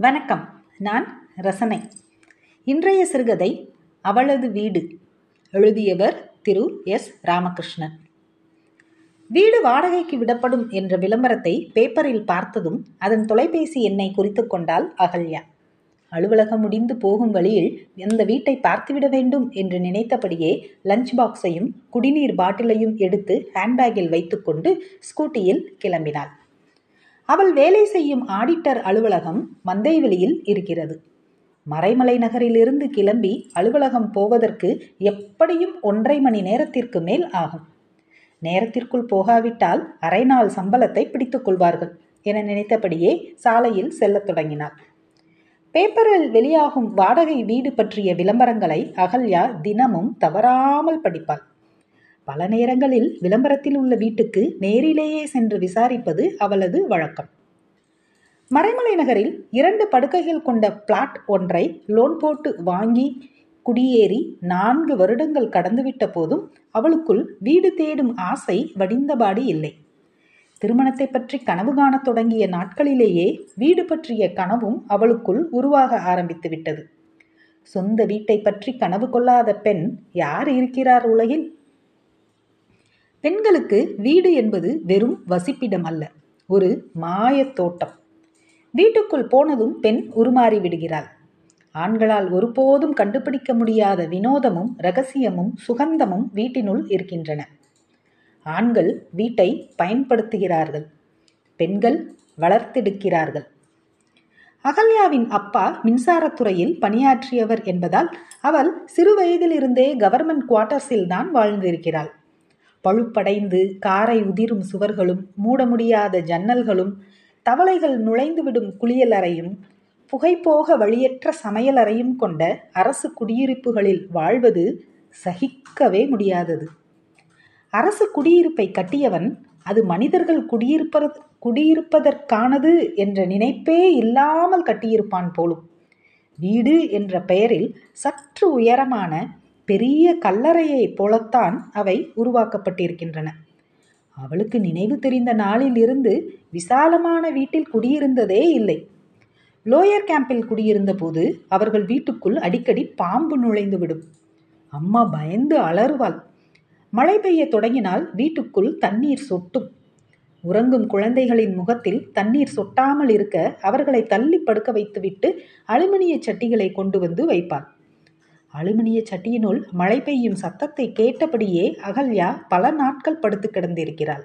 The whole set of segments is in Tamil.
வணக்கம். நான் ரசனை. இன்றைய சிறுகதை அவளது வீடு. எழுதியவர் திரு. எஸ். ராமகிருஷ்ணன். வீடு வாடகைக்கு விடப்படும் என்ற விளம்பரத்தை பேப்பரில் பார்த்ததும் அதன் தொலைபேசி எண்ணை குறித்து கொண்டால் அகல்யா. அலுவலகம் முடிந்து போகும் வழியில் எந்த வீட்டை பார்த்துவிட வேண்டும் என்று நினைத்தபடியே லஞ்ச் பாக்ஸையும் குடிநீர் பாட்டிலையும் எடுத்து ஹேண்ட்பேக்கில் வைத்துக்கொண்டு ஸ்கூட்டியில் கிளம்பினாள். அவள் வேலை செய்யும் ஆடிட்டர் அலுவலகம் மந்தைவெளியில் இருக்கிறது. மறைமலை நகரிலிருந்து கிளம்பி அலுவலகம் போவதற்கு எப்படியும் ஒன்றை மணி நேரத்திற்கு மேல் ஆகும். நேரத்திற்குள் போகாவிட்டால் அரை நாள் சம்பளத்தை பிடித்துக் கொள்வார்கள் என நினைத்தபடியே சாலையில் செல்லத் தொடங்கினாள். பேப்பரில் வெளியாகும் வாடகை வீடு பற்றிய விளம்பரங்களை அகல்யா தினமும் தவறாமல் படிப்பாள். பல நேரங்களில் விளம்பரத்தில் உள்ள வீட்டுக்கு நேரிலேயே சென்று விசாரிப்பது அவளது வழக்கம். மறைமலை நகரில் இரண்டு படுக்கைகள் கொண்ட பிளாட் ஒன்றை லோன் போட்டு வாங்கி குடியேறி நான்கு வருடங்கள் கடந்துவிட்ட போதும் அவளுக்குள் வீடு தேடும் ஆசை வடிந்தபாடி இல்லை. திருமணத்தை பற்றி கனவு காணத் தொடங்கிய நாட்களிலேயே வீடு பற்றிய கனவும் அவளுக்குள் உருவாக ஆரம்பித்து விட்டது. சொந்த வீட்டை பற்றி கனவு கொள்ளாத பெண் யார் இருக்கிறார் உலகில்? பெண்களுக்கு வீடு என்பது வெறும் வசிப்பிடம் அல்ல ஒரு மாயத் தோட்டம். வீட்டுக்குள் போனதும் பெண் உருமாறி விடுகிறாள். ஆண்களால் ஒருபோதும் கண்டுபிடிக்க முடியாத வினோதமும் ரகசியமும் சுகந்தமும் வீட்டினுள் இருக்கின்றன. ஆண்கள் வீட்டை பயன்படுத்துகிறார்கள் பெண்கள் வளர்த்தெடுக்கிறார்கள். அகல்யாவின் அப்பா மின்சாரத்துறையில் பணியாற்றியவர் என்பதால் அவள் சிறு வயதிலிருந்தே கவர்மெண்ட் குவார்ட்டர்ஸில் தான் வாழ்ந்திருக்கிறாள். பழுப்படைந்து காரை உதிரும் சுவர்களும் மூட முடியாத ஜன்னல்களும் தவளைகள் நுழைந்துவிடும் குளியலறையும் புகைப்போக வழியற்ற சமையலறையும் கொண்ட அரசு குடியிருப்புகளில் வாழ்வது சகிக்கவே முடியாதது. அரசு குடியிருப்பை கட்டியவன் அது மனிதர்கள் குடியிருப்ப குடியிருப்பதற்கானது என்ற நினைப்பே இல்லாமல் கட்டியிருப்பான் போலும். வீடு என்ற பெயரில் சற்று உயரமான பெரிய கல்லறையைப் போலத்தான் அவை உருவாக்கப்பட்டிருக்கின்றன. அவளுக்கு நினைவு தெரிந்த நாளில் இருந்து விசாலமான வீட்டில் குடியிருந்ததே இல்லை. லோயர் கேம்பில் குடியிருந்த போது அவர்கள் வீட்டுக்குள் அடிக்கடி பாம்பு நுழைந்துவிடும் அம்மா பயந்து அலறுவாள். மழை பெய்ய தொடங்கினால் வீட்டுக்குள் தண்ணீர் சொட்டும். உறங்கும் குழந்தைகளின் முகத்தில் தண்ணீர் சொட்டாமல் இருக்க அவர்களை தள்ளி படுக்க வைத்துவிட்டு அலுமினிய சட்டிகளை கொண்டு வந்து வைப்பாள். அலுமினிய சட்டியினுள் மழை பெய்யும் சத்தத்தை கேட்டபடியே அகல்யா பல நாட்கள் படுத்து கிடந்திருக்கிறாள்.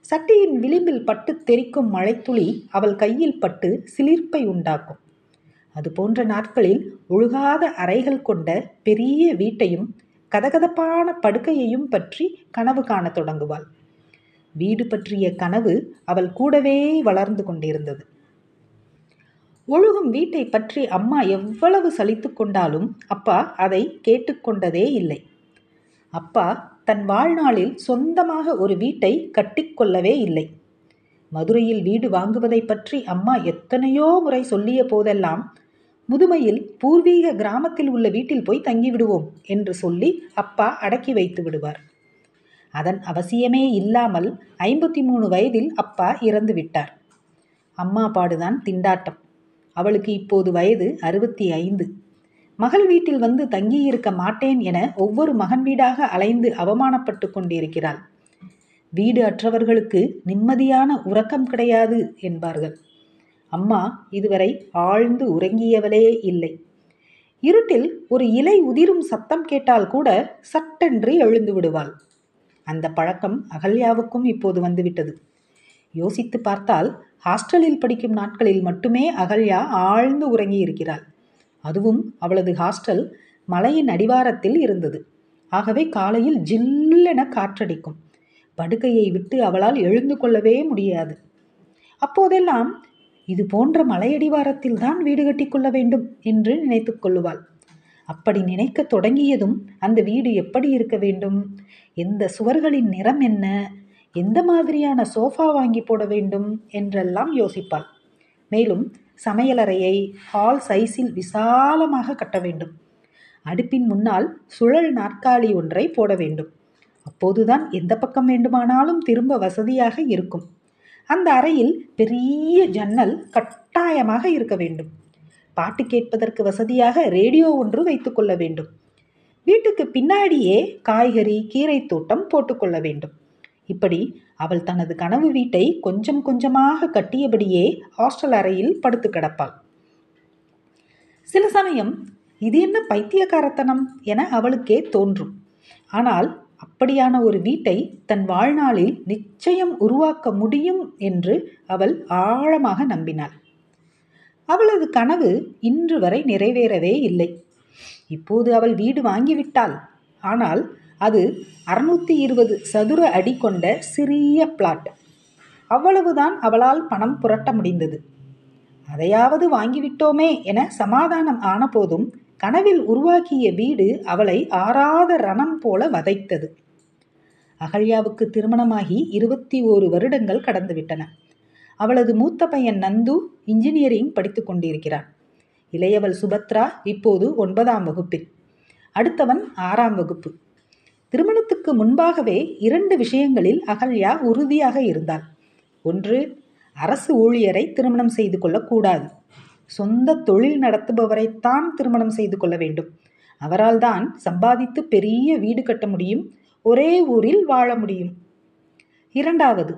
சட்டியின் விளிம்பில் பட்டு தெரிக்கும் மழைத்துளி அவள் கையில் பட்டு சிலிர்ப்பை உண்டாக்கும். அது போன்ற நாட்களில் ஒழுகாத அறைகள் கொண்ட பெரிய வீட்டையும் கதகதப்பான படுக்கையையும் பற்றி கனவு காணத் தொடங்குவாள். வீடு பற்றிய கனவு அவள் கூடவே வளர்ந்து கொண்டிருந்தது. ஒழுகும் வீட்டை பற்றி அம்மா எவ்வளவு சலித்து கொண்டாலும் அப்பா அதை கேட்டுக்கொண்டதே இல்லை. அப்பா தன் வாழ்நாளில் சொந்தமாக ஒரு வீட்டை கட்டிக்கொள்ளவே இல்லை. மதுரையில் வீடு வாங்குவதை பற்றி அம்மா எத்தனையோ முறை சொல்லிய போதெல்லாம் முதுமையில் பூர்வீக கிராமத்தில் உள்ள வீட்டில் போய் தங்கிவிடுவோம் என்று சொல்லி அப்பா அடக்கி வைத்து விடுவார். அதன் அவசியமே இல்லாமல் ஐம்பத்தி மூணு வயதில் அப்பா இறந்து விட்டார். அம்மா பாடுதான் திண்டாட்டம். அவளுக்கு இப்போது வயது அறுபத்தி ஐந்து. மகள் வீட்டில் வந்து தங்கியிருக்க மாட்டேன் என ஒவ்வொரு மகன் வீடாக அலைந்து அவமானப்பட்டு கொண்டிருக்கிறாள். வீடு அற்றவர்களுக்கு நிம்மதியான உறக்கம் கிடையாது என்பார்கள். அம்மா இதுவரை ஆழ்ந்து உறங்கியவளே இல்லை. இருட்டில் ஒரு இலை உதிரும் சத்தம் கேட்டால் கூட சட்டென்று எழுந்து விடுவாள். அந்த பழக்கம் அகல்யாவுக்கும் இப்போது வந்துவிட்டது. யோசித்து பார்த்தால் ஹாஸ்டலில் படிக்கும் நாட்களில் மட்டுமே அகல்யா ஆழ்ந்து உறங்கி இருக்கிறாள் அதுவும் அவளது ஹாஸ்டல் மலையின் அடிவாரத்தில் இருந்தது. ஆகவே காலையில் ஜில்லென காற்றடிக்கும். படுக்கையை விட்டு அவளால் எழுந்து கொள்ளவே முடியாது. அப்போதெல்லாம் இது போன்ற மலையடிவாரத்தில் தான் வீடு கட்டிக்கொள்ள வேண்டும் என்று நினைத்து கொள்ளுவாள். அப்படி நினைக்க தொடங்கியதும் அந்த வீடு எப்படி இருக்க வேண்டும்? எந்த சுவர்களின் நிறம் என்ன? எந்த மாதிரியான சோஃபா வாங்கி போட வேண்டும் என்றெல்லாம் யோசிப்பாள். மேலும் சமையலறையை ஹால் சைஸில் விசாலமாக கட்ட வேண்டும். அடுப்பின் முன்னால் சுழல் நாற்காலி ஒன்றை போட வேண்டும். அப்போதுதான் எந்த பக்கம் வேண்டுமானாலும் திரும்ப வசதியாக இருக்கும். அந்த அறையில் பெரிய ஜன்னல் கட்டாயமாக இருக்க வேண்டும். பாட்டு கேட்பதற்கு வசதியாக ரேடியோ ஒன்று வைத்துக்கொள்ள வேண்டும். வீட்டுக்கு பின்னாடியே காய்கறி கீரை தோட்டம் போட்டுக்கொள்ள வேண்டும். இப்படி அவள் தனது கனவு வீட்டை கொஞ்சம் கொஞ்சமாக கட்டியபடியே ஹாஸ்டல் அறையில் படுத்து கிடப்பாள். சில சமயம் இது என்ன பைத்தியக்காரத்தனம் என அவளுக்கே தோன்றும். ஆனால் அப்படியான ஒரு வீட்டை தன் வாழ்நாளில் நிச்சயம் உருவாக்க முடியும் என்று அவள் ஆழமாக நம்பினாள். அவளது கனவு இன்று வரை நிறைவேறவே இல்லை. இப்போது அவள் வீடு வாங்கிவிட்டாள். ஆனால் அது அறுநூத்தி இருபது சதுர அடி கொண்ட சிறிய பிளாட் அவ்வளவுதான் அவளால் பணம் புரட்ட முடிந்தது. அதையாவது வாங்கிவிட்டோமே என சமாதானம் ஆனபோதும் கனவில் உருவாக்கிய வீடு அவளை ஆறாத ரணம் போல வதைத்தது. அகல்யாவுக்கு திருமணமாகி இருபத்தி ஓரு வருடங்கள் கடந்துவிட்டன. அவளது மூத்த பையன் நந்து இன்ஜினியரிங் படித்துக் கொண்டிருக்கிறான். இளையவள் சுபத்ரா இப்போது ஒன்பதாம் வகுப்பில். அடுத்தவன் ஆறாம் வகுப்பு. திருமணத்துக்கு முன்பாகவே இரண்டு விஷயங்களில் அகல்யா உறுதியாக இருந்தாள். ஒன்று அரசு ஊழியரை திருமணம் செய்து கொள்ளக்கூடாது. சொந்த தொழில் நடத்துபவரைத்தான் திருமணம் செய்து கொள்ள வேண்டும். அவரால் தான் சம்பாதித்து பெரிய வீடு கட்ட முடியும் ஒரே ஊரில் வாழ முடியும். இரண்டாவது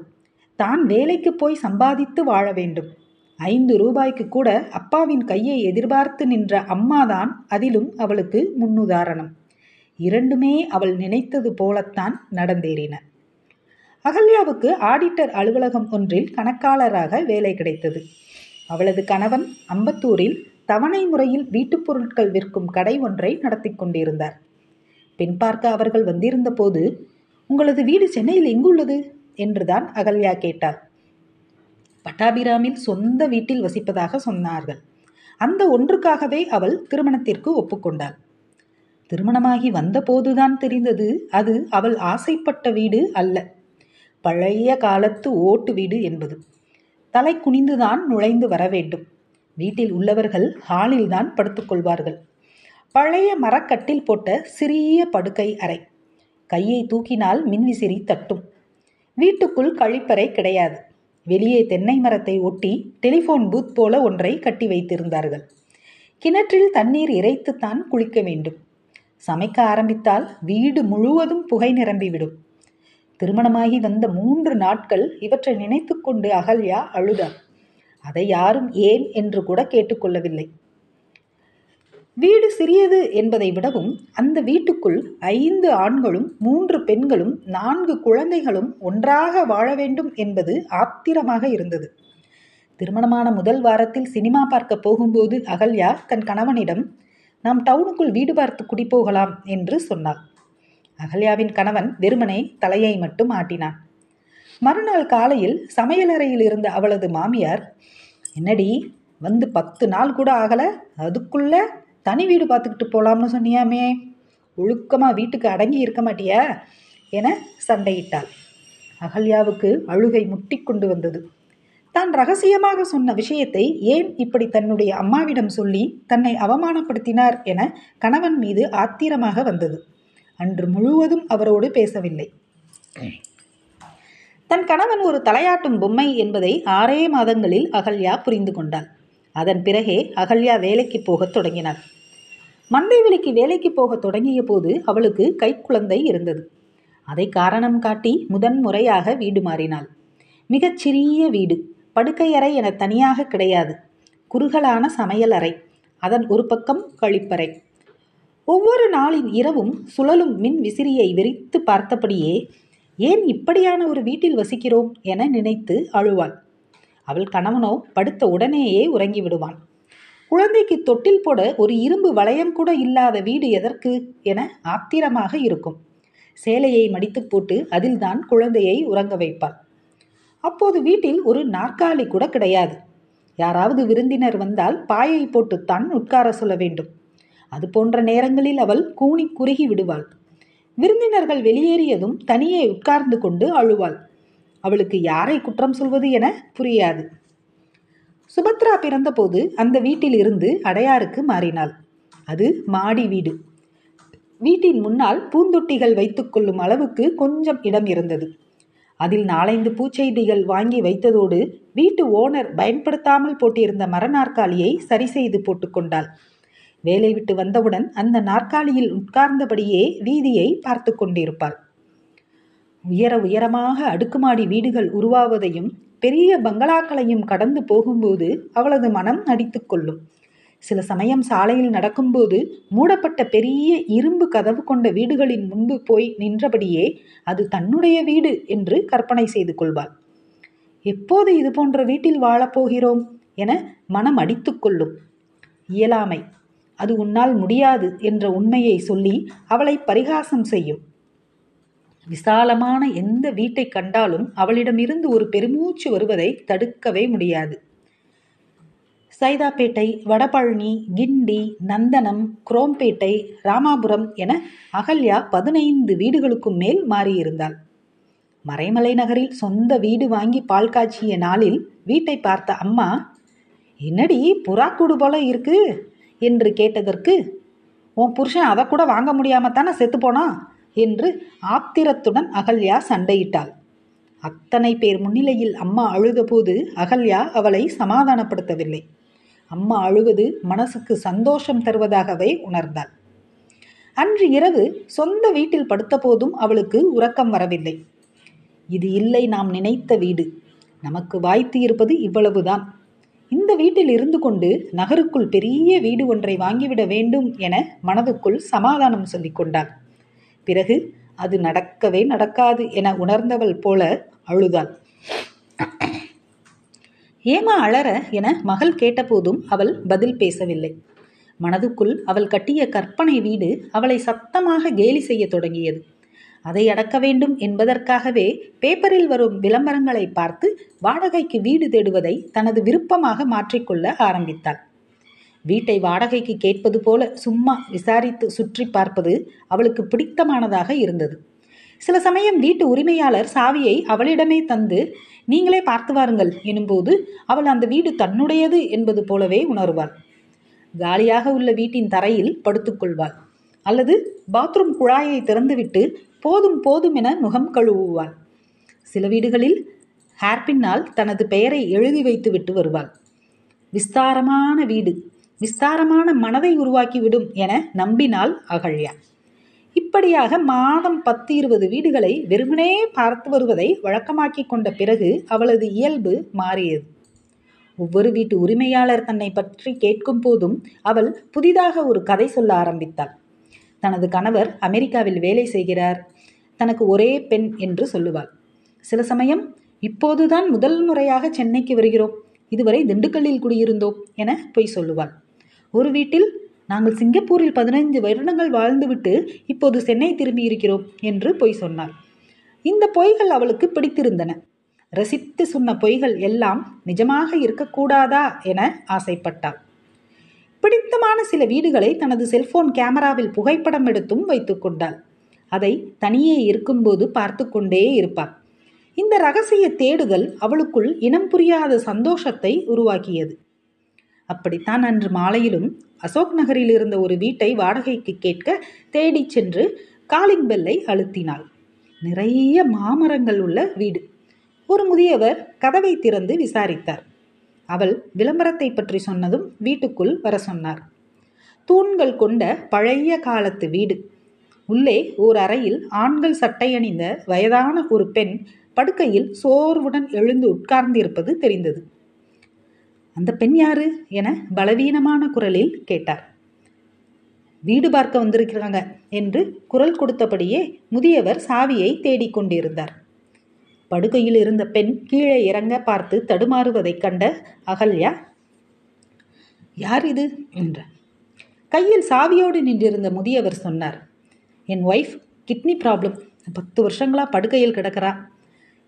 தான் வேலைக்கு போய் சம்பாதித்து வாழ வேண்டும். ஐந்து ரூபாய்க்கு கூட அப்பாவின் கையை எதிர்பார்த்து நின்ற அம்மாதான் அதிலும் அவளுக்கு முன்னுதாரணம். இரண்டுமே அவள் நினைத்தது போலத்தான் நடந்தேறின. அகல்யாவுக்கு ஆடிட்டர் அலுவலகம் ஒன்றில் கணக்காளராக வேலை கிடைத்தது. அவளது கணவன் அம்பத்தூரில் தவணை முறையில் வீட்டுப் பொருட்கள் விற்கும் கடை ஒன்றை நடத்தி கொண்டிருந்தார். பின் பார்க்க அவர்கள் வந்திருந்த போது உங்களது வீடு சென்னையில் எங்குள்ளது? என்றுதான் அகல்யா கேட்டார் பட்டாபிராமில் சொந்த வீட்டில் வசிப்பதாக சொன்னார்கள். அந்த ஒன்றுக்காகவே அவள் திருமணத்திற்கு ஒப்புக்கொண்டாள். திருமணமாகி வந்தபோதுதான் தெரிந்தது அது அவள் ஆசைப்பட்ட வீடு அல்ல. பழைய காலத்து ஓட்டு வீடு என்பது. தலை குனிந்துதான் நுழைந்து வர வேண்டும். வீட்டில் உள்ளவர்கள் ஹாலில்தான் படுத்துக்கொள்வார்கள் பழைய மரக்கட்டில் போட்ட சிறிய படுக்கை அறை. கையை தூக்கினால் மின்விசிறி தட்டும். வீட்டுக்குள் கழிப்பறை கிடையாது. வெளியே தென்னை மரத்தை ஒட்டி டெலிஃபோன் பூத் போல ஒன்றை கட்டி வைத்திருந்தார்கள். கிணற்றில் தண்ணீர் இறைத்துத்தான் குளிக்க வேண்டும். சமைக்க ஆரம்பித்தால் வீடு முழுவதும் புகை நிரம்பிவிடும். திருமணமாகி வந்த மூன்று நாட்கள் இவற்றை நினைத்து கொண்டு அகல்யா அழுதார் அதை யாரும் ஏன் என்று கூட கேட்டுக்கொள்ளவில்லை வீடு சிறியது என்பதை விடவும் அந்த வீட்டுக்குள் ஐந்து ஆண்களும் மூன்று பெண்களும் நான்கு குழந்தைகளும் ஒன்றாக வாழ வேண்டும் என்பது ஆத்திரமாக இருந்தது. திருமணமான முதல் வாரத்தில் சினிமா பார்க்க போகும்போது அகல்யா தன் கணவனிடம் நாம் டவுனுக்குள் வீடு பார்த்து குடிப்போகலாம் என்று சொன்னாள். அகல்யாவின் கணவன் வெறுமனே தலையை மட்டும் ஆட்டினான். மறுநாள் காலையில் சமையலறையில் இருந்த அவளது மாமியார் என்னடி வந்து பத்து நாள் கூட ஆகல அதுக்குள்ள தனி வீடு பார்த்துக்கிட்டு போகலாம்னு சொன்னியாமே ஒழுக்கமாக வீட்டுக்கு அடங்கி இருக்க மாட்டியா? என சண்டையிட்டாள். அகல்யாவுக்கு அழுகை முட்டி கொண்டு வந்தது. தான் ரகசியமாக சொன்ன விஷயத்தை ஏன் இப்படி தன்னுடைய அம்மாவிடம் சொல்லி தன்னை அவமானப்படுத்தினார் என கணவன் மீது ஆத்திரமாக வந்தது. அன்று முழுவதும் அவரோடு பேசவில்லை. தன் கணவன் ஒரு தலையாட்டும் பொம்மை என்பதை ஆறே மாதங்களில் அகல்யா புரிந்து கொண்டாள். அதன் பிறகே அகல்யா வேலைக்கு போகத் தொடங்கினார் மந்தைவெளிக்கு வேலைக்கு போக தொடங்கிய போது அவளுக்கு கைக்குழந்தை இருந்தது. அதை காரணம் காட்டி முதன் முறையாக வீடு மாறினாள். மிகச்சிறிய வீடு. படுக்கையறை என தனியாக கிடையாது. குறுகலான சமையல் அறை அதன் ஒரு பக்கம் கழிப்பறை ஒவ்வொரு நாளின் இரவும் சுழலும் மின் விசிறியை விரித்து பார்த்தபடியே ஏன் இப்படியான ஒரு வீட்டில் வசிக்கிறோம்? என நினைத்து அழுவாள். அவள் கணவனோ படுத்த உடனேயே உறங்கி விடுவான். குழந்தைக்கு தொட்டில் போட ஒரு இரும்பு வளையம் கூட இல்லாத வீடு எதற்கு? என ஆத்திரமாக இருக்கும். சேலையை மடித்து போட்டு அதில்தான் குழந்தையை உறங்க வைப்பாள். அப்போது வீட்டில் ஒரு நாற்காலி கூட கிடையாது. யாராவது விருந்தினர் வந்தால் பாயை போட்டுத்தான் உட்கார சொல்ல வேண்டும். அது போன்ற நேரங்களில் அவள் கூனி குறுகி விடுவாள். விருந்தினர்கள் வெளியேறியதும் தனியே உட்கார்ந்து கொண்டு அழுவாள். அவளுக்கு யாரை குற்றம் சொல்வது என புரியாது. சுபத்ரா பிறந்தபோது அந்த வீட்டில் இருந்து அடையாருக்கு மாறினாள். அது மாடி வீடு. வீட்டின் முன்னால் பூந்தொட்டிகள் வைத்துக்கொள்ளும் அளவுக்கு கொஞ்சம் இடம் இருந்தது. அதில் நாலைந்து பூச்செய்திகள் வாங்கி வைத்ததோடு வீட்டு ஓனர் பயன்படுத்தாமல் போட்டிருந்த மர நாற்காலியை சரி செய்து போட்டுக்கொண்டாள் வேலை விட்டு வந்தவுடன் அந்த நாற்காலியில் உட்கார்ந்தபடியே வீதியை பார்த்து கொண்டிருப்பாள். உயர உயரமாக அடுக்குமாடி வீடுகள் உருவாவதையும் பெரிய பங்களாக்களையும் கடந்து போகும்போது அவளது மனம் நடித்து கொள்ளும். சில சமயம் சாலையில் நடக்கும்போது மூடப்பட்ட பெரிய இரும்பு கதவு கொண்ட வீடுகளின் முன்பு போய் நின்றபடியே அது தன்னுடைய வீடு என்று கற்பனை செய்து கொள்வாள். எப்போது இது போன்ற வீட்டில் வாழப்போகிறோம் என மனம் அடித்து கொள்ளும். இயலாமை. அது உன்னால் முடியாது என்ற உண்மையை சொல்லி அவளை பரிகாசம் செய்யும். விசாலமான எந்த வீட்டை கண்டாலும் அவளிடமிருந்து ஒரு பெருமூச்சு வருவதை தடுக்கவே முடியாது. சைதாப்பேட்டை வடபழனி கிண்டி நந்தனம் குரோம்பேட்டை ராமாபுரம் என அகல்யா பதினைந்து வீடுகளுக்கும் மேல் மாறியிருந்தாள். மறைமலை நகரில் சொந்த வீடு வாங்கி பால் காய்ச்சிய நாளில் வீட்டை பார்த்த அம்மா என்னடி புறாக்கூடு போல இருக்கு? என்று கேட்டதற்கு உன் புருஷன் அதை கூட வாங்க முடியாம தானே செத்துப்போனா என்று ஆத்திரத்துடன் அகல்யா சண்டையிட்டாள். அத்தனை பேர் முன்னிலையில் அம்மா அழுதபோது அகல்யா அவளை சமாதானப்படுத்தவில்லை. அம்மா அழுவது மனசுக்கு சந்தோஷம் தருவதாகவே உணர்ந்தாள். அன்று இரவு சொந்த வீட்டில் படுத்தபோதும் அவளுக்கு உறக்கம் வரவில்லை. இது இல்லை நாம் நினைத்த வீடு. நமக்கு வாய்த்து இருப்பது இவ்வளவுதான். இந்த வீட்டில் இருந்து கொண்டு நகருக்குள் பெரிய வீடு ஒன்றை வாங்கிவிட வேண்டும் என மனதுக்குள் சமாதானம் சொல்லிக் கொண்டாள். பிறகு அது நடக்கவே நடக்காது என உணர்ந்தவள் போல அழுதாள். ஏமா அழற என மகள் கேட்டபோதும் அவள் பதில் பேசவில்லை. மனதுக்குள் அவள் கட்டிய கற்பனை வீடு அவளை சத்தமாக கேலி செய்ய தொடங்கியது. அதை அடக்க வேண்டும் என்பதற்காகவே பேப்பரில் வரும் விளம்பரங்களை பார்த்து வாடகைக்கு வீடு தேடுவதை தனது விருப்பமாக மாற்றிக்கொள்ள ஆரம்பித்தாள். வீட்டை வாடகைக்கு கேட்பது போல சும்மா விசாரித்து சுற்றி பார்ப்பது அவளுக்கு பிடித்தமானதாக இருந்தது. சில சமயம் வீட்டு உரிமையாளர் சாவியை அவளிடமே தந்து நீங்களே பார்த்து வாருங்கள் எனும்போது அவள் அந்த வீடு தன்னுடையது என்பது போலவே உணர்வாள். காலியாக உள்ள வீட்டின் தரையில் படுத்துக்கொள்வாள் அல்லது பாத்ரூம் குழாயை திறந்துவிட்டு போதும் போதும் என முகம் கழுவுவாள். சில வீடுகளில் ஹேர்பின்னால் தனது பெயரை எழுதி வைத்து விட்டு வருவாள். விஸ்தாரமான வீடு விஸ்தாரமான மனதை உருவாக்கிவிடும் என நம்பினாள் அகழ்யா. இப்படியாக மாதம் பத்து இருபது வீடுகளை வெறுமனே பார்த்து வருவதை வழக்கமாக்கி கொண்ட பிறகு அவளது இயல்பு மாறியது. ஒவ்வொரு வீட்டு உரிமையாளர் தன்னை பற்றி கேட்கும் போதும் அவள் புதிதாக ஒரு கதை சொல்ல ஆரம்பித்தாள். தனது கணவர் அமெரிக்காவில் வேலை செய்கிறார். தனக்கு ஒரே பெண் என்று சொல்லுவாள். சில சமயம் இப்போதுதான் முதல் முறையாக சென்னைக்கு வருகிறோம். இதுவரை திண்டுக்கல்லில் குடியிருந்தோம் என பொய் சொல்லுவாள். ஒரு வீட்டில் நாங்கள் சிங்கப்பூரில் பதினைந்து வருடங்கள் வாழ்ந்துவிட்டு இப்போது சென்னை திரும்பி இருக்கிறோம் என்று பொய் சொன்னாள். இந்த பொய்கள் அவளுக்கு பிடித்திருந்தன. ரசித்து சொன்ன பொய்கள் எல்லாம் நிஜமாக இருக்கக்கூடாதா என ஆசைப்பட்டாள். பிடித்தமான சில வீடுகளை தனது செல்போன் கேமராவில் புகைப்படம் எடுத்தும் வைத்துக் கொண்டாள். அதை தனியே இருக்கும்போது பார்த்து கொண்டே இருப்பாள். இந்த ரகசிய தேடுதல் அவளுக்குள் இனம் புரியாத சந்தோஷத்தை உருவாக்கியது. அப்படித்தான் அன்று மாலையிலும் அசோக் நகரில் இருந்த ஒரு வீட்டை வாடகைக்கு கேட்க தேடிச் சென்று காலிங் பெல்லை அழுத்தினாள். நிறைய மாமரங்கள் உள்ள வீடு. ஒரு முதியவர் கதவை திறந்து விசாரித்தார். அவள் விளம்பரத்தை பற்றி சொன்னதும் வீட்டுக்குள் வர சொன்னார். தூண்கள் கொண்ட பழைய காலத்து வீடு. உள்ளே ஓர் அறையில் ஆண்கள் சட்டை அணிந்த வயதான ஒரு பெண் படுக்கையில் சோர்வுடன் எழுந்து உட்கார்ந்திருப்பது தெரிந்தது. அந்த பெண் யாரு என பலவீனமான குரலில் கேட்டார். வீடு பார்க்க வந்திருக்கிறாங்க என்று குரல் கொடுத்தபடியே முதியவர் சாவியை தேடிக்கொண்டிருந்தார் படுக்கையில் இருந்த பெண் கீழே இறங்க பார்த்து தடுமாறுவதைக் கண்ட அகல்யா யார் இது? என்ற கையில் சாவியோடு நின்றிருந்த முதியவர் சொன்னார் என் ஒய்ஃப் கிட்னி ப்ராப்ளம் பத்து வருஷங்களா படுக்கையில் கிடக்கிறா.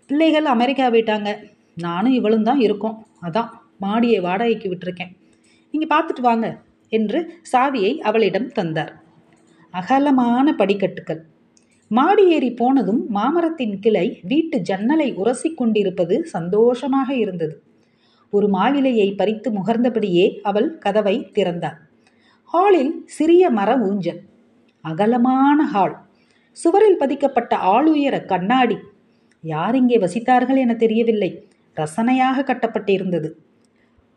பிள்ளைகள் அமெரிக்கா போயிட்டாங்க. நானும் இவளும் தான் இருக்கோம். அதான் மாடியை வாடகைக்கு விட்டுருக்கேன். நீங்கள் பார்த்துட்டு வாங்க என்று சாவியை அவளிடம் தந்தார். அகலமான படிக்கட்டுகள். மாடி ஏறி போனதும் மாமரத்தின் கிளை வீட்டு ஜன்னலை உரசி கொண்டிருப்பது சந்தோஷமாக இருந்தது. ஒரு மாவிலையை பறித்து முகர்ந்தபடியே அவள் கதவை திறந்தாள். ஹாலில் சிறிய மர ஊஞ்சல். அகலமான ஹால். சுவரில் பதிக்கப்பட்ட ஆளுயர கண்ணாடி. யார் இங்கே வசித்தார்கள் என தெரியவில்லை. ரசனையாக கட்டப்பட்டிருந்தது.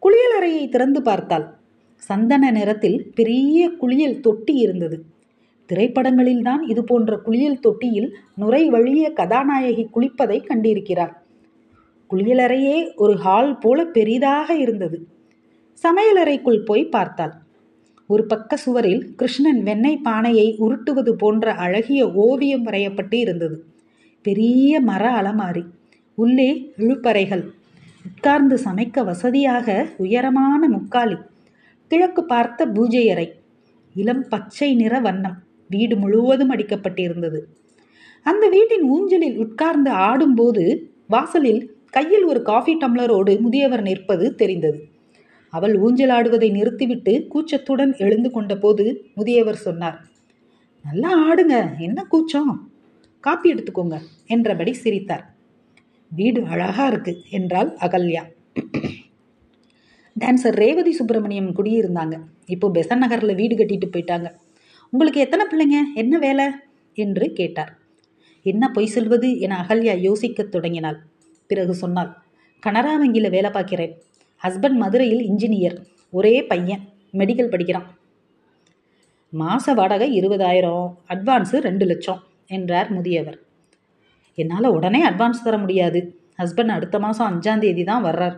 குளியலறையை திறந்து பார்த்தாள். சந்தன நிறத்தில் பெரிய குளியல் தொட்டி இருந்தது. திரைப்படங்களில்தான் இது போன்ற குளியல் தொட்டியில் நுரை வழிய கதாநாயகி குளிப்பதை கண்டிருக்கிறார். குளியலறையே ஒரு ஹால் போல பெரிதாக இருந்தது. சமையலறைக்குள் போய் பார்த்தாள். ஒரு பக்க சுவரில் கிருஷ்ணன் வெண்ணெய் பானையை உருட்டுவது போன்ற அழகிய ஓவியம் வரையப்பட்டு இருந்தது. பெரிய மர அலமாரி. உள்ளே இழுப்பறைகள் உட்கார்ந்து சமைக்க வசதியாக உயரமான முக்காலி கிழக்கு பார்த்த பூஜை அறை இளம் பச்சை நிற வண்ணம் வீடு முழுவதும் அடிக்கப்பட்டிருந்தது. அந்த வீட்டின் ஊஞ்சலில் உட்கார்ந்து ஆடும்போது வாசலில் கையில் ஒரு காஃபி டம்ளரோடு முதியவர் நிற்பது தெரிந்தது. அவள் ஊஞ்சலாடுவதை நிறுத்திவிட்டு கூச்சத்துடன் எழுந்து கொண்டபோது முதியவர் சொன்னார் நல்லா ஆடுங்க என்ன கூச்சம்? காப்பி எடுத்துக்கோங்க என்றபடி சிரித்தார். வீடு அழகா இருக்கு என்றாள் அகல்யா. டான்சர் ரேவதி சுப்பிரமணியம் குடியிருந்தாங்க. இப்போ பெசன் நகரில் வீடு கட்டிட்டு போயிட்டாங்க. உங்களுக்கு எத்தனை பிள்ளைங்க? என்ன வேலை? என்று கேட்டார். என்ன பொய் சொல்வது? என அகல்யா யோசிக்கத் தொடங்கினாள். பிறகு சொன்னாள். கனரா வங்கியில் வேலை பார்க்கிறேன். ஹஸ்பண்ட் மதுரையில் இன்ஜினியர். ஒரே பையன். மெடிக்கல் படிக்கிறான். மாத வாடகை இருபதாயிரம். அட்வான்ஸு ரெண்டு லட்சம் என்றார் முதியவர். என்னால் உடனே அட்வான்ஸ் தர முடியாது. ஹஸ்பண்ட் அடுத்த மாதம் அஞ்சாம் தேதி தான் வர்றார்.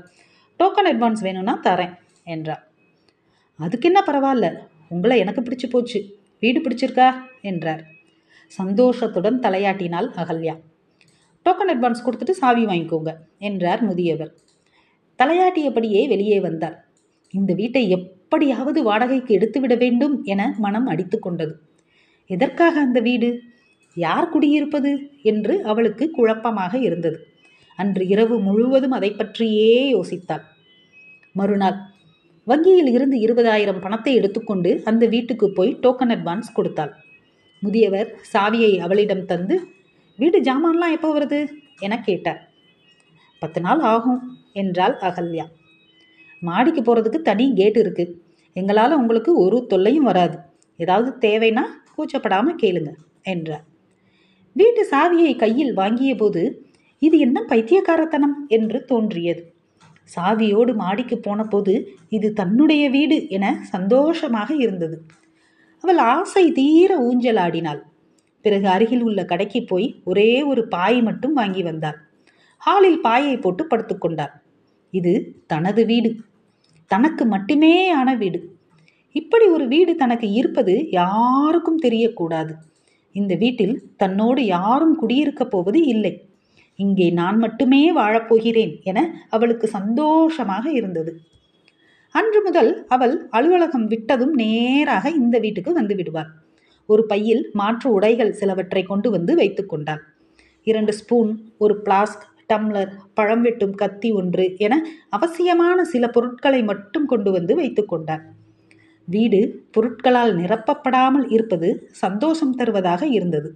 டோக்கன் அட்வான்ஸ் வேணும்னா தரேன் என்றார். அதுக்கு என்ன பரவாயில்ல உங்களை எனக்கு பிடிச்சி போச்சு. வீடு பிடிச்சிருக்கா என்றார். சந்தோஷத்துடன் தலையாட்டினாள் அகல்யா. டோக்கன் அட்வான்ஸ் கொடுத்துட்டு சாவி வாங்கிக்கோங்க என்றார் முதியவர். தலையாட்டியபடியே வெளியே வந்தார். இந்த வீட்டை எப்படியாவது வாடகைக்கு எடுத்துவிட வேண்டும் என மனம் அடித்து கொண்டது. எதற்காக அந்த வீடு? யார் குடியிருப்பது? என்று அவளுக்கு குழப்பமாக இருந்தது. அன்று இரவு முழுவதும் அதை பற்றியே யோசித்தாள். மறுநாள் வங்கியில் இருந்து இருபதாயிரம் பணத்தை எடுத்துக்கொண்டு அந்த வீட்டுக்கு போய் டோக்கன் அட்வான்ஸ் கொடுத்தாள். முதியவர் சாவியை அவளிடம் தந்து வீடு ஜாமான்லாம் எப்போ வருது? என கேட்டார். பத்து நாள் ஆகும் என்றாள் அகல்யா. மாடிக்கு போகிறதுக்கு தனி கேட் இருக்கு. எங்களால் உங்களுக்கு ஒரு தொல்லையும் வராது. ஏதாவது தேவைன்னா கூச்சப்படாமல் கேளுங்க என்றார். வீட்டு சாவியை கையில் வாங்கியபோது இது என்ன பைத்தியக்காரத்தனம்? என்று தோன்றியது. சாவியோடு மாடிக்கு போனபோது இது தன்னுடைய வீடு என சந்தோஷமாக இருந்தது. அவள் ஆசை தீர ஊஞ்சலாடினாள். பிறகு அருகில் உள்ள கடைக்கு போய் ஒரே ஒரு பாய் மட்டும் வாங்கி வந்தாள். ஹாலில் பாயை போட்டு படுத்துக்கொண்டாள் இது தனது வீடு. தனக்கு மட்டுமே ஆன வீடு. இப்படி ஒரு வீடு தனக்கு இருப்பது யாருக்கும் தெரியக்கூடாது. இந்த வீட்டில் தன்னோடு யாரும் குடியிருக்கப் போவது இல்லை. இங்கே நான் மட்டுமே வாழப்போகிறேன் என அவளுக்கு சந்தோஷமாக இருந்தது. அன்று முதல் அவள் அலுவலகம் விட்டதும் நேராக இந்த வீட்டுக்கு வந்து விடுவாள். ஒரு பையில் மாற்று உடைகள் சிலவற்றை கொண்டு வந்து வைத்து கொண்டாள். இரண்டு ஸ்பூன் ஒரு பிளாஸ்க் டம்ளர் பழம் வெட்டும் கத்தி ஒன்று என அவசியமான சில பொருட்களை மட்டும் கொண்டு வந்து வைத்து கொண்டாள். வீடு பொருட்களால் நிரப்பப்படாமல் இருப்பது சந்தோஷம் தருவதாக இருந்தது.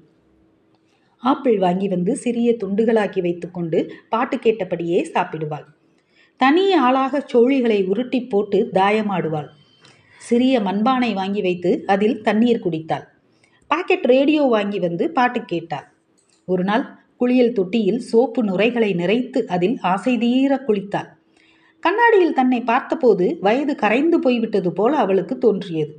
ஆப்பிள் வாங்கி வந்து சிறிய துண்டுகளாக்கி வைத்துக்கொண்டு பாட்டு கேட்டபடியே சாப்பிடுவாள். தனி ஆளாக சோழிகளை உருட்டி போட்டு தாயமாடுவாள். சிறிய மண்பானை வாங்கி வைத்து அதில் தண்ணீர் குடித்தாள். பாக்கெட் ரேடியோ வாங்கி வந்து பாட்டு கேட்டாள். ஒரு நாள் குளியல் தொட்டியில் சோப்பு நுரைகளை நிறைத்து அதில் ஆசை தீர குளித்தாள். கண்ணாடியில் தன்னை பார்த்தபோது வயது கரைந்து போய்விட்டது போல அவளுக்கு தோன்றியது.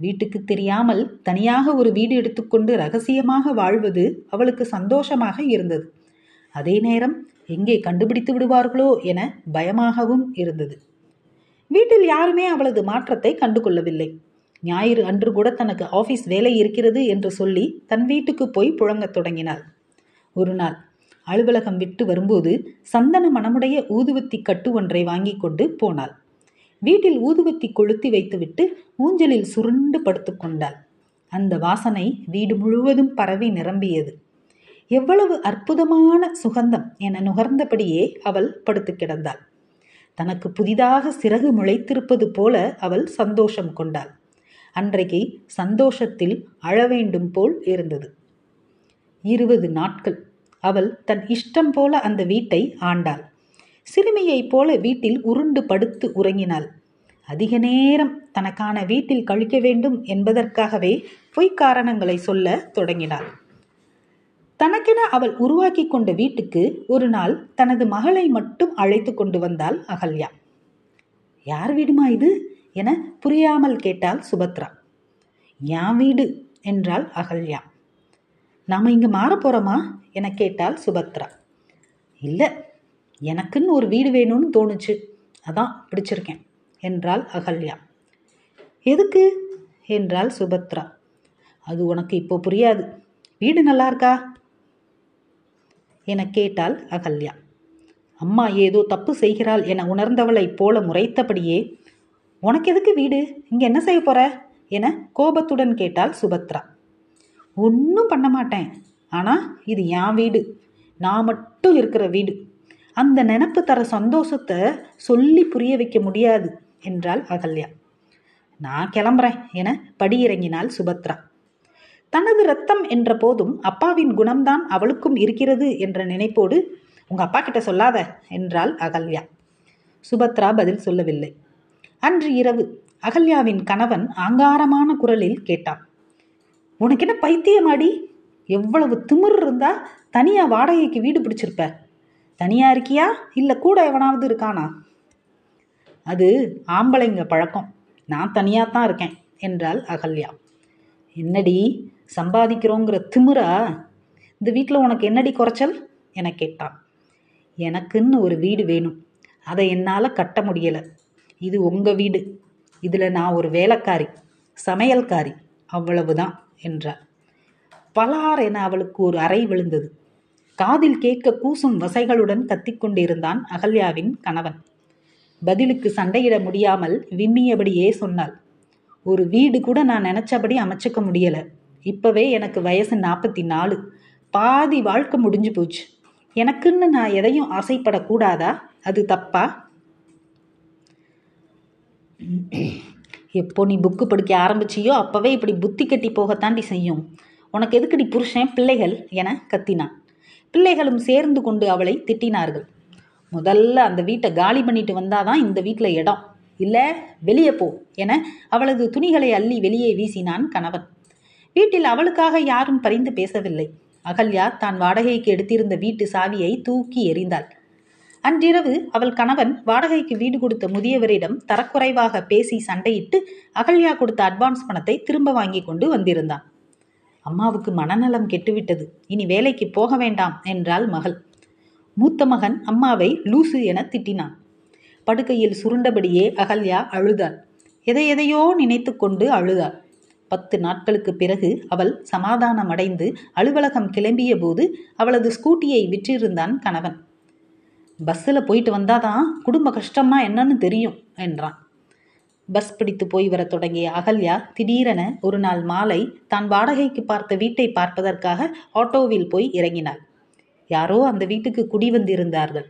வீட்டுக்கு தெரியாமல் தனியாக ஒரு வீடு எடுத்துக்கொண்டு ரகசியமாக வாழ்வது அவளுக்கு சந்தோஷமாக இருந்தது. அதே நேரம் எங்கே கண்டுபிடித்து விடுவார்களோ என பயமாகவும் இருந்தது. வீட்டில் யாருமே அவளது மாற்றத்தை கண்டு கொள்ளவில்லை ஞாயிறு அன்று கூட தனக்கு ஆபீஸ் வேலை இருக்கிறது என்று சொல்லி தன் வீட்டுக்கு போய் புழங்கத் தொடங்கினாள். ஒரு நாள் அலுவலகம் விட்டு வரும்போது சந்தன மனமுடைய ஊதுவத்தி கட்டு ஒன்றை வாங்கி கொண்டு போனாள். வீட்டில் ஊதுவத்தி கொளுத்தி வைத்துவிட்டு ஊஞ்சலில் சுருண்டு படுத்துக்கொண்டாள் அந்த வாசனை வீடு முழுவதும் பரவி நிரம்பியது. எவ்வளவு அற்புதமான சுகந்தம் என நுகர்ந்தபடியே அவள் படுத்து கிடந்தாள். தனக்கு புதிதாக சிறகு முளைத்திருப்பது போல அவள் சந்தோஷம் கொண்டாள். அன்றைக்கு சந்தோஷத்தில் அழவேண்டும் போல் இருந்தது. இருபது நாட்கள் அவள் தன் இஷ்டம் போல அந்த வீட்டை ஆண்டாள். சிறுமியைப் போல வீட்டில் உருண்டு படுத்து உறங்கினாள். அதிக நேரம் தனக்கான வீட்டில் கழிக்க வேண்டும் என்பதற்காகவே பொய்க்காரணங்களை சொல்ல தொடங்கினாள். தனக்கென அவள் உருவாக்கி கொண்ட வீட்டுக்கு ஒரு நாள் தனது மகளை மட்டும் அழைத்து கொண்டு வந்தாள் அகல்யா. யார் வீடுமா இது? என புரியாமல் கேட்டாள் சுபத்ரா. என் வீடு என்றாள் அகல்யா. நாம் இங்கே மாற போகிறோமா என கேட்டாள் சுபத்ரா. இல்லை எனக்குன்னு ஒரு வீடு வேணும்னு தோணுச்சு. அதான் பிடிச்சிருக்கேன் என்றாள் அகல்யா. எதுக்கு? என்றாள் சுபத்ரா. அது உனக்கு இப்போ புரியாது. வீடு நல்லா இருக்கா? என கேட்டாள் அகல்யா. அம்மா ஏதோ தப்பு செய்கிறாள் என உணர்ந்தவளைப் போல முறைத்தபடியே உனக்கு எதுக்கு வீடு? இங்கே என்ன செய்ய போற? என கோபத்துடன் கேட்டாள் சுபத்ரா. ஒன்றும் பண்ண மாட்டேன். ஆனால் இது என் வீடு. நான் மட்டும் இருக்கிற வீடு. அந்த நினப்பு தர சந்தோஷத்தை சொல்லி புரிய வைக்க முடியாது என்றாள் அகல்யா. நான் கிளம்புறேன் என படியிறங்கினாள் சுபத்ரா. தனது ரத்தம் என்ற போதும் அப்பாவின் குணம்தான் அவளுக்கும் இருக்கிறது என்ற நினைப்போடு உங்க அப்பா கிட்ட சொல்லாத என்றாள் அகல்யா. சுபத்ரா பதில் சொல்லவில்லை. அன்று இரவு அகல்யாவின் கணவன் ஆங்காரமான குரலில் கேட்டான். உனக்கு என்ன பைத்தியமாடி? எவ்வளவு திமிர் இருந்தா தனியா வாடகைக்கு வீடு பிடிச்சிருப்ப. தனியா இருக்கியா? இல்ல கூட எவனாவது இருக்கானா? அது ஆம்பளைங்க பழக்கம். நான் தனியாக தான் இருக்கேன் என்றாள் அகல்யா. என்னடி சம்பாதிக்கிறோங்கிற திமிரா? இந்த வீட்டில் உனக்கு என்னடி குறைச்சல்? என கேட்டான். எனக்குன்னு ஒரு வீடு வேணும். அதை என்னால் கட்ட முடியலை. இது உங்கள் வீடு. இதில் நான் ஒரு வேலைக்காரி சமையல்காரி. அவ்வளவுதான். என்றார் பலார் என அவளுக்கு ஒரு அறை விழுந்தது. காதில் கேட்க கூசும் வசைகளுடன் கத்திக்கொண்டிருந்தான் அகல்யாவின் கணவன். பதிலுக்கு சண்டையிட முடியாமல் விம்மியபடியே சொன்னாள். ஒரு வீடு கூட நான் நினைச்சபடி அமைச்சுக்க முடியல. இப்பவே எனக்கு வயசு நாற்பத்தி நாலு பாதி வாழ்க்கை முடிஞ்சு போச்சு. எனக்குன்னு நான் எதையும் ஆசைப்படக்கூடாதா? அது தப்பா? எப்போ நீ புக்கு படிக்க ஆரம்பிச்சியோ அப்போவே இப்படி புத்தி கட்டி போகத்தாண்டி செய்யும். உனக்கு எதுக்குடி புருஷன்? பிள்ளைகள் என கத்தினான். பிள்ளைகளும் சேர்ந்து கொண்டு அவளை திட்டினார்கள். முதல்ல அந்த வீட்டை காலி பண்ணிட்டு வந்தாதான் இந்த வீட்டில் இடம். இல்லை வெளியே போ என அவளது துணிகளை அள்ளி வெளியே வீசினான் கணவன். வீட்டில் அவளுக்காக யாரும் பரிந்து பேசவில்லை. அகல்யா தான் வாடகைக்கு எடுத்திருந்த வீட்டு சாவியை தூக்கி எறிந்தாள். அன்றிரவு அவள் கணவன் வாடகைக்கு வீடு கொடுத்த முதியவரிடம் தரக்குறைவாக பேசி சண்டையிட்டு அகல்யா கொடுத்த அட்வான்ஸ் பணத்தை திரும்ப வாங்கி கொண்டு வந்திருந்தான். அம்மாவுக்கு மனநலம் கெட்டுவிட்டது. இனி வேலைக்கு போக வேண்டாம் என்றாள் மகள். மூத்த மகன் அம்மாவை லூசு என திட்டினான். படுக்கையில் சுருண்டபடியே அகல்யா அழுதாள். எதை எதையோ நினைத்து கொண்டு அழுதாள். பத்து நாட்களுக்கு பிறகு அவள் சமாதானமடைந்து அலுவலகம் கிளம்பிய போது அவளது ஸ்கூட்டியை விற்றிருந்தான் கணவன். பஸ்ஸில் போயிட்டு வந்தாதான் குடும்ப கஷ்டம்னா என்னன்னு தெரியும் என்றான். பஸ் பிடித்து போய் வர தொடங்கிய அகல்யா திடீரென ஒரு நாள் மாலை தான் வாடகைக்கு பார்த்த வீட்டை பார்ப்பதற்காக ஆட்டோவில் போய் இறங்கினாள். யாரோ அந்த வீட்டுக்கு குடி வந்திருந்தார்கள்.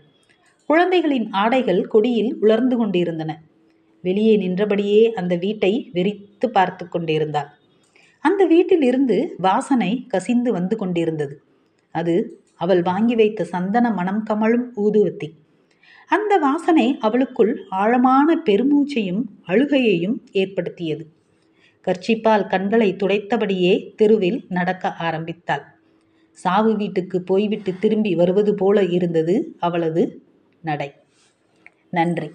குழந்தைகளின் ஆடைகள் கொடியில் உலர்ந்து கொண்டிருந்தன. வெளியே நின்றபடியே அந்த வீட்டை வெறித்து பார்த்து கொண்டிருந்தாள். அந்த வீட்டில் இருந்து வாசனை கசிந்து வந்து கொண்டிருந்தது. அது அவள் வாங்கி வைத்த சந்தன மனம் கமழும் ஊதுவத்தி. அந்த வாசனை அவளுக்குள் ஆழமான பெருமூச்சையும் அழுகையையும் ஏற்படுத்தியது. கர்ச்சிப்பால் கண்களை துடைத்தபடியே தெருவில் நடக்க ஆரம்பித்தாள். சாவு வீட்டுக்கு போய்விட்டு திரும்பி வருவது போல இருந்தது அவளது நடை. நன்றி.